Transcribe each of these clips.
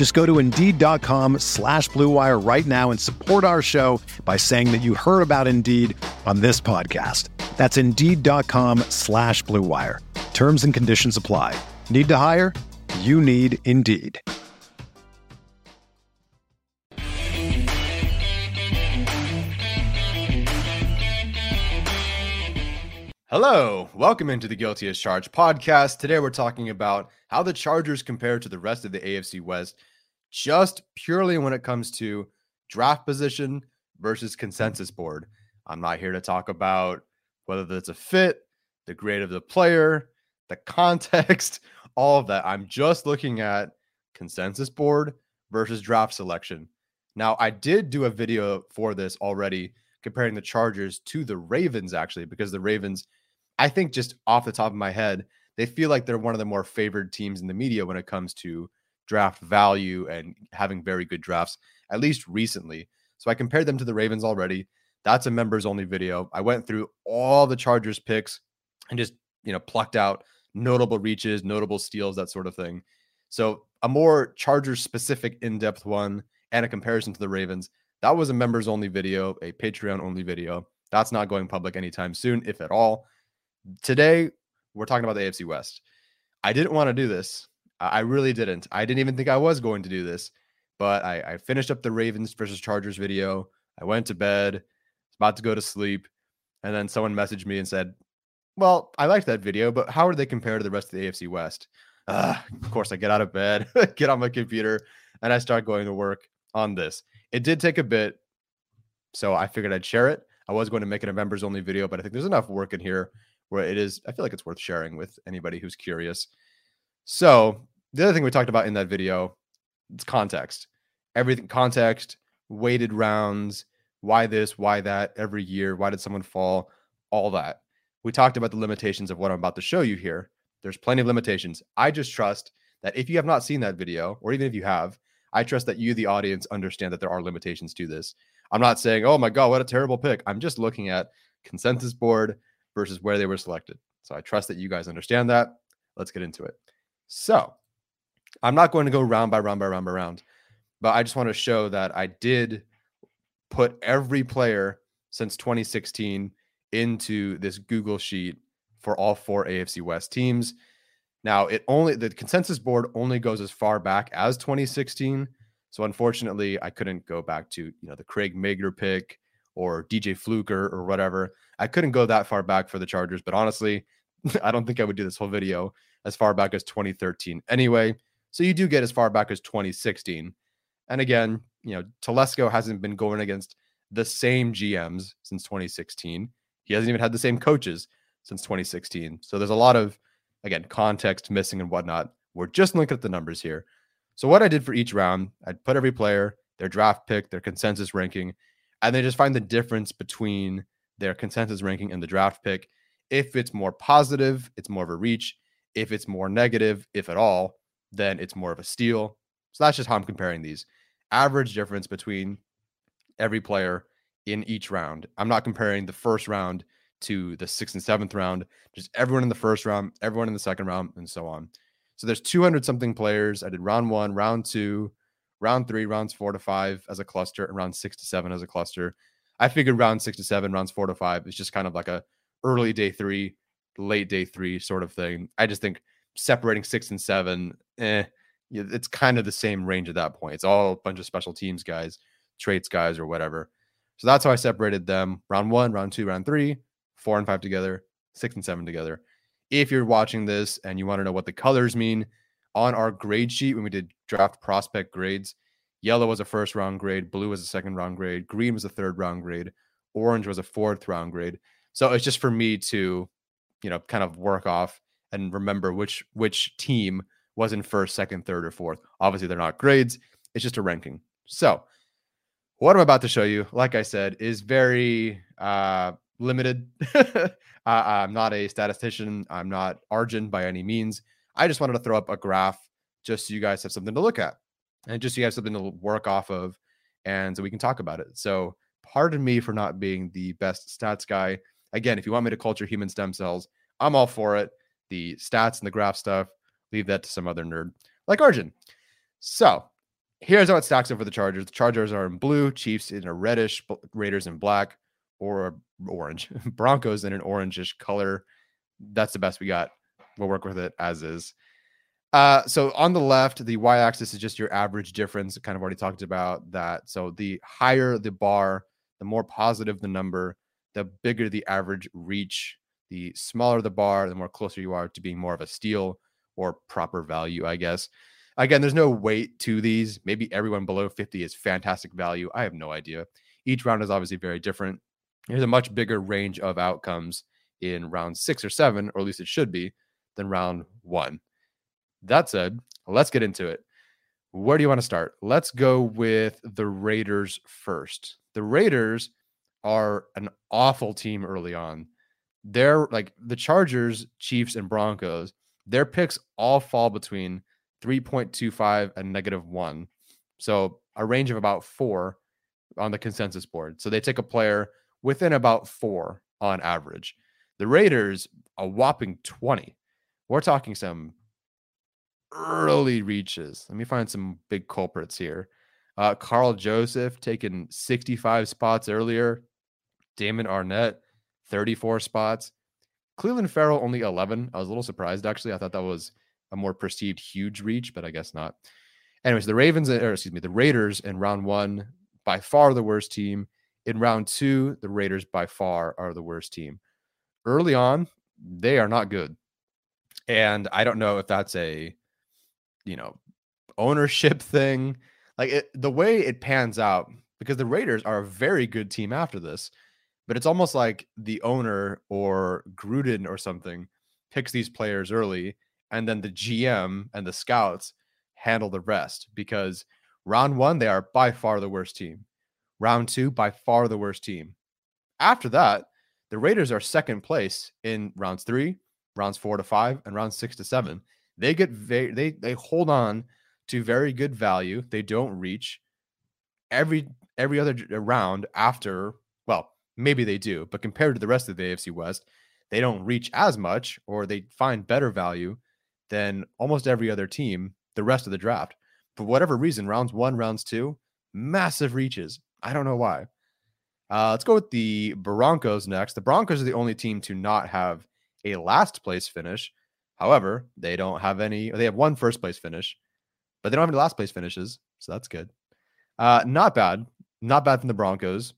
Just go to Indeed.com slash BlueWire right now and support our show by saying that you heard about Indeed on this podcast. That's Indeed.com slash BlueWire. Terms and conditions apply. Need to hire? You need Indeed. Hello, welcome into the Guilty as Charged podcast. Today we're talking about how the Chargers compare to the rest of the AFC West, just purely when it comes to draft position versus consensus board. I'm not here to talk about whether that's a fit, the grade of the player, the context, all of that. I'm just looking at consensus board versus draft selection. Now, I did do a video for this already comparing the Chargers to the Ravens, actually, because the Ravens I think just off the top of my head, they feel like they're one of the more favored teams in the media when it comes to draft value and having very good drafts, at least recently. So I compared them to the Ravens already. That's a members only video. I went through all the Chargers picks and just, you know, plucked out notable reaches, notable steals, that sort of thing. So a more Chargers specific in depth one and a comparison to the Ravens. That was a members only video, a Patreon only video. That's not going public anytime soon, if at all. Today, we're talking about the AFC West. I didn't want to do this. I really didn't. I didn't even think I was going to do this, but I, I finished up the Ravens versus Chargers video. I went to bed, about to go to sleep, and then someone messaged me and said, "Well, I liked that video, but how do they compare to the rest of the AFC West?" Uh, of course, I get out of bed, get on my computer, and I start going to work on this. It did take a bit, so I figured I'd share it. I was going to make it a members only video, but I think there's enough work in here where it is, I feel like it's worth sharing with anybody who's curious. So, the other thing we talked about in that video, it's context. Everything context, weighted rounds, why this, why that, every year, why did someone fall, all that. We talked about the limitations of what I'm about to show you here. There's plenty of limitations. I just trust that if you have not seen that video, or even if you have, I trust that you, the audience, understand that there are limitations to this. I'm not saying, oh my God, what a terrible pick. I'm just looking at consensus board, versus where they were selected. So I trust that you guys understand that. Let's get into it. So I'm not going to go round by round by round by round, but I just want to show that I did put every player since 2016 into this Google sheet for all four AFC West teams. Now, it only the consensus board only goes as far back as 2016. So unfortunately, I couldn't go back to, you know, the Craig Mager pick or DJ Fluker or whatever. I couldn't go that far back for the Chargers, but honestly, I don't think I would do this whole video as far back as 2013 anyway. So you do get as far back as 2016. And again, you know, Telesco hasn't been going against the same GMs since 2016. He hasn't even had the same coaches since 2016. So there's a lot of, again, context missing and whatnot. We're just looking at the numbers here. So what I did for each round, I'd put every player, their draft pick, their consensus ranking, and they just find the difference between their consensus ranking and the draft pick. If it's more positive, it's more of a reach. If it's more negative, if at all, then it's more of a steal. So that's just how I'm comparing these. Average difference between every player in each round. I'm not comparing the first round to the sixth and seventh round, just everyone in the first round, everyone in the second round, and so on. So there's 200 something players. I did round one, round two, round three, rounds four to five as a cluster, and round six to seven as a cluster. I figured round six to seven, rounds four to five is just kind of like a early day three, late day three sort of thing. I just think separating six and seven, eh, it's kind of the same range at that point. It's all a bunch of special teams guys, traits guys, or whatever. So that's how I separated them round one, round two, round three, four and five together, six and seven together. If you're watching this and you want to know what the colors mean on our grade sheet when we did draft prospect grades, yellow was a first round grade, blue was a second round grade, green was a third round grade, orange was a fourth round grade. So it's just for me to, you know, kind of work off and remember which which team was in first, second, third, or fourth. Obviously, they're not grades. It's just a ranking. So what I'm about to show you, like I said, is very uh, limited. I'm not a statistician. I'm not Arjun by any means. I just wanted to throw up a graph just so you guys have something to look at and just so you have something to work off of and so we can talk about it. So, pardon me for not being the best stats guy. Again, if you want me to culture human stem cells, I'm all for it. The stats and the graph stuff, leave that to some other nerd like Arjun. So, here's how it stacks up for the Chargers. The Chargers are in blue, Chiefs in a reddish, Raiders in black or orange, Broncos in an orangish color. That's the best we got. We'll work with it as is. Uh, so on the left, the y-axis is just your average difference. Kind of already talked about that. So the higher the bar, the more positive the number, the bigger the average reach. The smaller the bar, the more closer you are to being more of a steal or proper value, I guess. Again, there's no weight to these. Maybe everyone below 50 is fantastic value. I have no idea. Each round is obviously very different. There's a much bigger range of outcomes in round six or seven, or at least it should be, than round one. That said, let's get into it. Where do you want to start? Let's go with the Raiders first. The Raiders are an awful team early on. They're like the Chargers, Chiefs, and Broncos. Their picks all fall between 3.25 and negative one. So a range of about four on the consensus board. So they take a player within about four on average. The Raiders, a whopping 20. We're talking some early reaches. Let me find some big culprits here. Uh, Karl Joseph taking 65 spots earlier. Damon Arnette, 34 spots. Clelin Ferrell only 11. I was a little surprised, actually. I thought that was a more perceived huge reach, but I guess not. Anyways, the Ravens, uh, or excuse me, the Raiders in round one, by far the worst team. In round two, the Raiders by far are the worst team. Early on, they are not good. And I don't know if that's a, you know, ownership thing. Like it, the way it pans out, because the Raiders are a very good team after this, but it's almost like the owner or Gruden or something picks these players early and then the GM and the scouts handle the rest because round one, they are by far the worst team. Round two, by far the worst team. After that, the Raiders are second place in rounds three, rounds four to five, and rounds six to seven. They get very, they they hold on to very good value. They don't reach every every other uh, round after. Maybe they do, but compared to the rest of the AFC West, they don't reach as much, or they find better value than almost every other team the rest of the draft. For whatever reason, rounds one, rounds two, massive reaches. I don't know why. Uh, let's go with the Broncos next. The Broncos are the only team to not have a last place finish. However, they don't have any, they have one first place finish, but they don't have any last place finishes. So that's good. Uh, not bad. Not bad from the Broncos.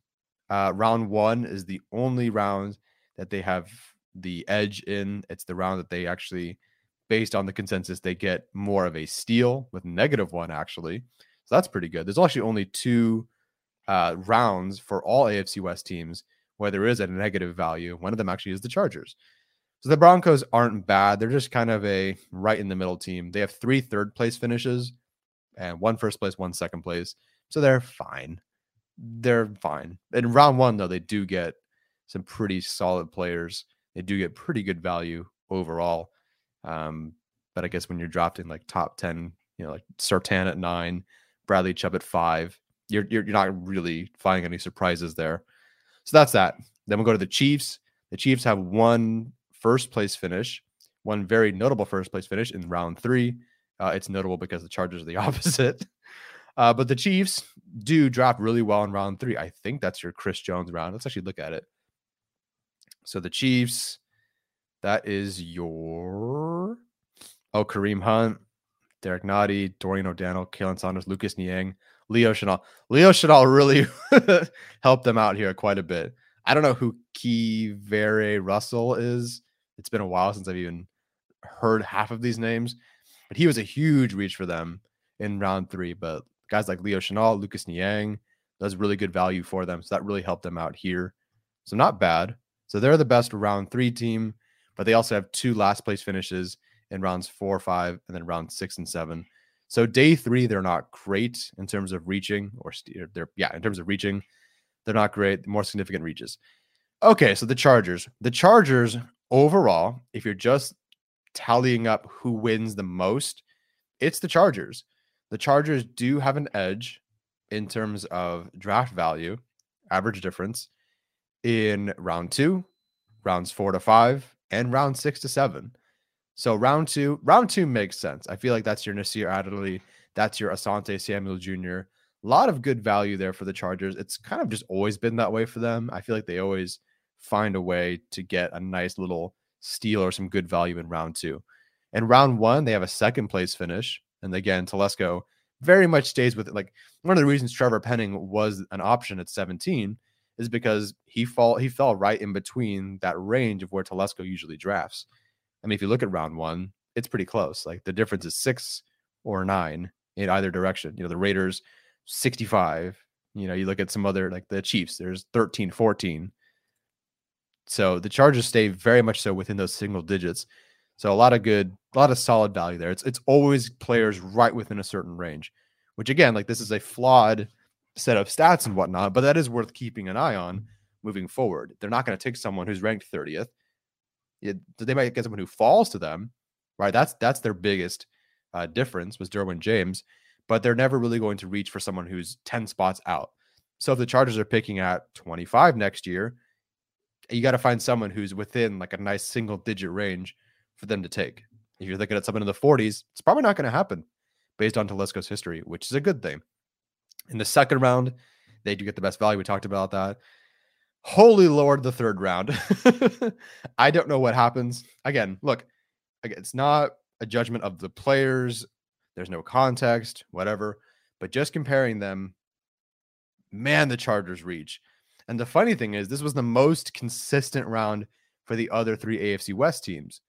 Uh, round one is the only round that they have the edge in. It's the round that they actually based on the consensus, they get more of a steal with negative one, actually. So that's pretty good. There's actually only two uh, rounds for all AFC West teams where there is a negative value. One of them actually is the Chargers. So the Broncos aren't bad. They're just kind of a right in the middle team. They have three third place finishes and one first place, one second place. So they're fine. They're fine. In round one, though, they do get some pretty solid players. They do get pretty good value overall. Um, but I guess when you're drafting like top 10, you know, like Surtain at nine, Bradley Chubb at five, you're, you're, you're not really finding any surprises there. So that's that. Then we'll go to the Chiefs. The Chiefs have one first place finish, one very notable first place finish in round three. Uh, it's notable because the Chargers are the opposite. Uh, but the Chiefs do drop really well in round three. I think that's your Chris Jones round. Let's actually look at it. So the Chiefs, that is your oh Kareem Hunt, Derek Nnadi, Dorian O'Daniel, Khalen Saunders, Lucas Niang, Leo Chenal. Leo Chenal really helped them out here quite a bit. I don't know who KeiVarae Russell is. It's been a while since I've even heard half of these names, but he was a huge reach for them in round three. But guys like Leo Chenal, Lucas Niang, that's really good value for them. So that really helped them out here. So not bad. So they're the best round three team, but they also have two last place finishes in rounds four, five, and then round six and seven. So day three, they're not great in terms of reaching, or st- they're yeah, in terms of reaching, they're not great. More significant reaches. Okay, so the Chargers. The Chargers overall, if you're just tallying up who wins the most, it's the Chargers. The Chargers do have an edge in terms of draft value, average difference in round two, rounds four to five, and round six to seven. So round two, round two makes sense. I feel like that's your Nasir Adderley, that's your Asante Samuel Jr. A lot of good value there for the Chargers. It's kind of just always been that way for them. I feel like they always find a way to get a nice little steal or some good value in round two. In round one, they have a second place finish. And again, Telesco very much stays with it. Like one of the reasons Trevor Penning was an option at 17 is because he fall he fell right in between that range of where Telesco usually drafts. I mean, if you look at round one, it's pretty close. Like the difference is six or nine in either direction. You know, the Raiders 65. You know, you look at some other like the Chiefs, there's 13, 14. So the Chargers stay very much so within those single digits. So a lot of good, a lot of solid value there. It's it's always players right within a certain range, which again, like this is a flawed set of stats and whatnot, but that is worth keeping an eye on moving forward. They're not going to take someone who's ranked 30th it, they might get someone who falls to them, right? That's that's their biggest uh, difference was Derwin James, but they're never really going to reach for someone who's 10 spots out. So if the Chargers are picking at 25 next year, you got to find someone who's within like a nice single digit range for them to take. If you're looking at someone in the 40s, it's probably not going to happen based on Telesco's history, which is a good thing. In the second round, they do get the best value. We talked about that. Holy Lord, the third round. I don't know what happens. Again, look, it's not a judgment of the players. There's no context, whatever. But just comparing them, man, the Chargers reach. And the funny thing is, this was the most consistent round for the other three AFC West teams.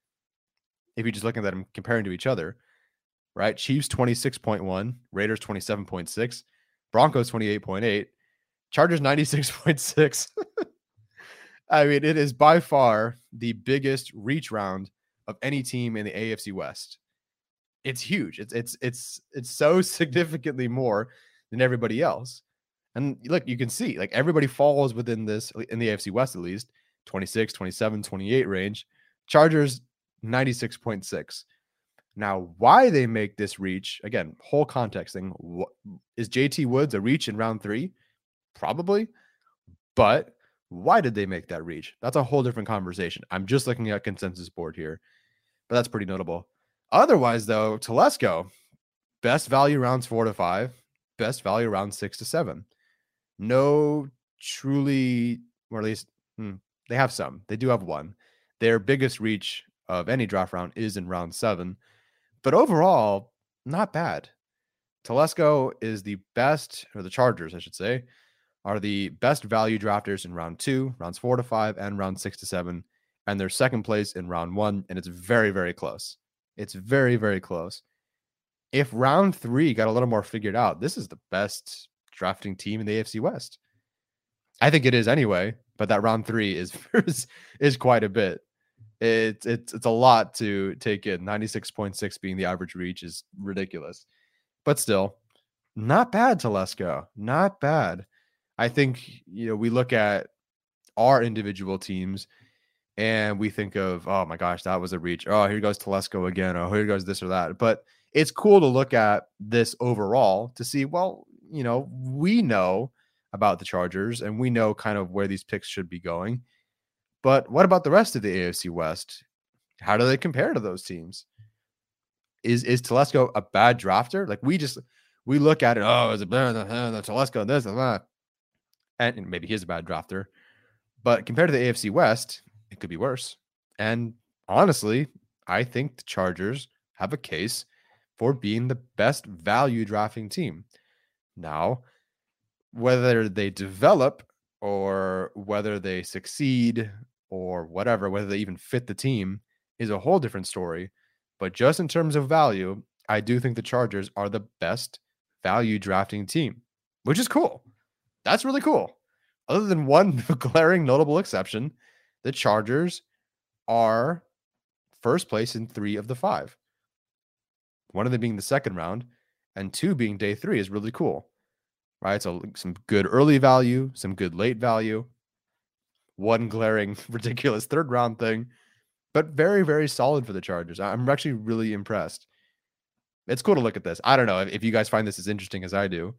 If you're just looking at them comparing to each other, right? Chiefs 26.1, Raiders 27.6, Broncos 28.8, Chargers 96.6. I mean, it is by far the biggest reach round of any team in the AFC West. It's huge. It's it's it's it's so significantly more than everybody else. And look, you can see like everybody falls within this in the AFC West at least 26, 27, 28 range. Chargers 96.6. Now, why they make this reach, again, whole context thing. Is JT Woods a reach in round three? Probably. But why did they make that reach? That's a whole different conversation. I'm just looking at consensus board here, but that's pretty notable. Otherwise, though, Telesco, best value rounds four to five, best value round six to seven. No truly, or at least hmm, they have some. They do have one. Their biggest reach of any draft round is in round seven, but overall, not bad. Telesco is the best, or the Chargers, I should say, are the best value drafters in round two, rounds four to five, and round six to seven. And they're second place in round one. And it's very, very close. It's very, very close. If round three got a little more figured out, this is the best drafting team in the AFC West. I think it is anyway, but that round three is is, is quite a bit. It's it's it's a lot to take in. 96.6 being the average reach is ridiculous. But still, not bad, Telesco. Not bad. I think you know we look at our individual teams and we think of oh my gosh that was a reach oh here goes Telesco again oh here goes this or that but it's cool to look at this overall to see well you know we know about the Chargers and we know kind of where these picks should be going but what about the rest of the AFC West how do they compare to those teams is is Telesco a bad drafter like we just we look at it oh is it better than eh, Telesco this and that and maybe he's a bad drafter, but compared to the AFC West, it could be worse. And honestly, I think the Chargers have a case for being the best value drafting team. Now, whether they develop or whether they succeed or whatever, whether they even fit the team is a whole different story. But just in terms of value, I do think the Chargers are the best value drafting team, which is cool. That's really cool. Other than one glaring notable exception, the Chargers are first place in three of the five. One of them being the second round, and two being day three is really cool. Right. So some good early value, some good late value, one glaring ridiculous third round thing, but very, very solid for the Chargers. I'm actually really impressed. It's cool to look at this. I don't know if you guys find this as interesting as I do,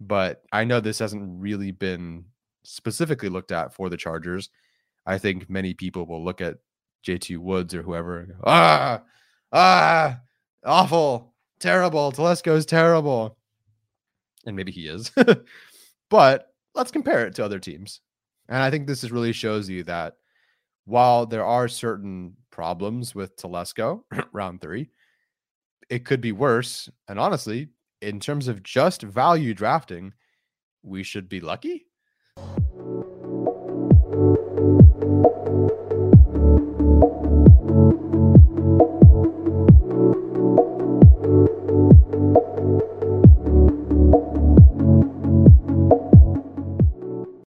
but I know this hasn't really been specifically looked at for the Chargers. I think many people will look at JT Woods or whoever. Go, ah, ah, awful, terrible. Telesco's terrible. And maybe he is. but let's compare it to other teams. And I think this is really shows you that while there are certain problems with Telesco round three, it could be worse. And honestly, in terms of just value drafting, we should be lucky